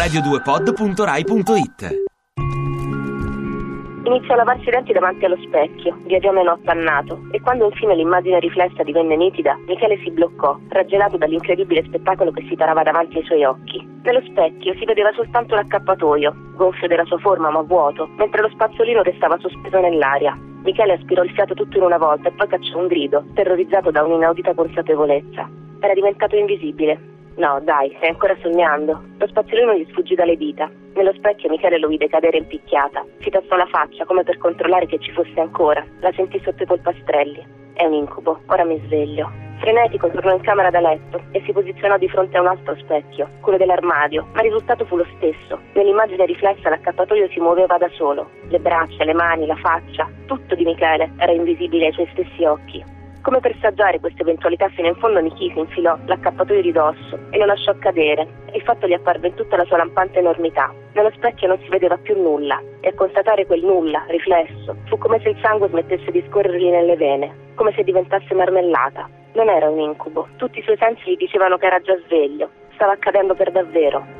radio2pod.rai.it Iniziò a lavarsi i denti davanti allo specchio, via meno appannato, e quando infine l'immagine riflessa divenne nitida, Michele si bloccò, raggelato dall'incredibile spettacolo che si parava davanti ai suoi occhi. Nello specchio si vedeva soltanto l'accappatoio, gonfio della sua forma ma vuoto, mentre lo spazzolino restava sospeso nell'aria. Michele aspirò il fiato tutto in una volta e poi cacciò un grido, terrorizzato da un'inaudita consapevolezza. Era diventato invisibile, No, dai, stai ancora sognando. Lo spazzolino gli sfuggì dalle dita. Nello specchio Michele lo vide cadere in picchiata. Si tastò la faccia come per controllare che ci fosse ancora. La sentì sotto i polpastrelli. È un incubo, ora mi sveglio. Frenetico tornò in camera da letto e si posizionò di fronte a un altro specchio, quello dell'armadio, ma il risultato fu lo stesso. Nell'immagine riflessa l'accappatoio si muoveva da solo. Le braccia, le mani, la faccia, tutto di Michele era invisibile ai suoi stessi occhi. Come per saggiare questa eventualità fino in fondo Nichi si infilò l'accappatoio di dosso e lo lasciò cadere. Il fatto gli apparve in tutta la sua lampante enormità. Nello specchio non si vedeva più nulla e a constatare quel nulla, riflesso, fu come se il sangue smettesse di scorrergli nelle vene, come se diventasse marmellata. Non era un incubo, tutti i suoi sensi gli dicevano che era già sveglio, stava accadendo per davvero.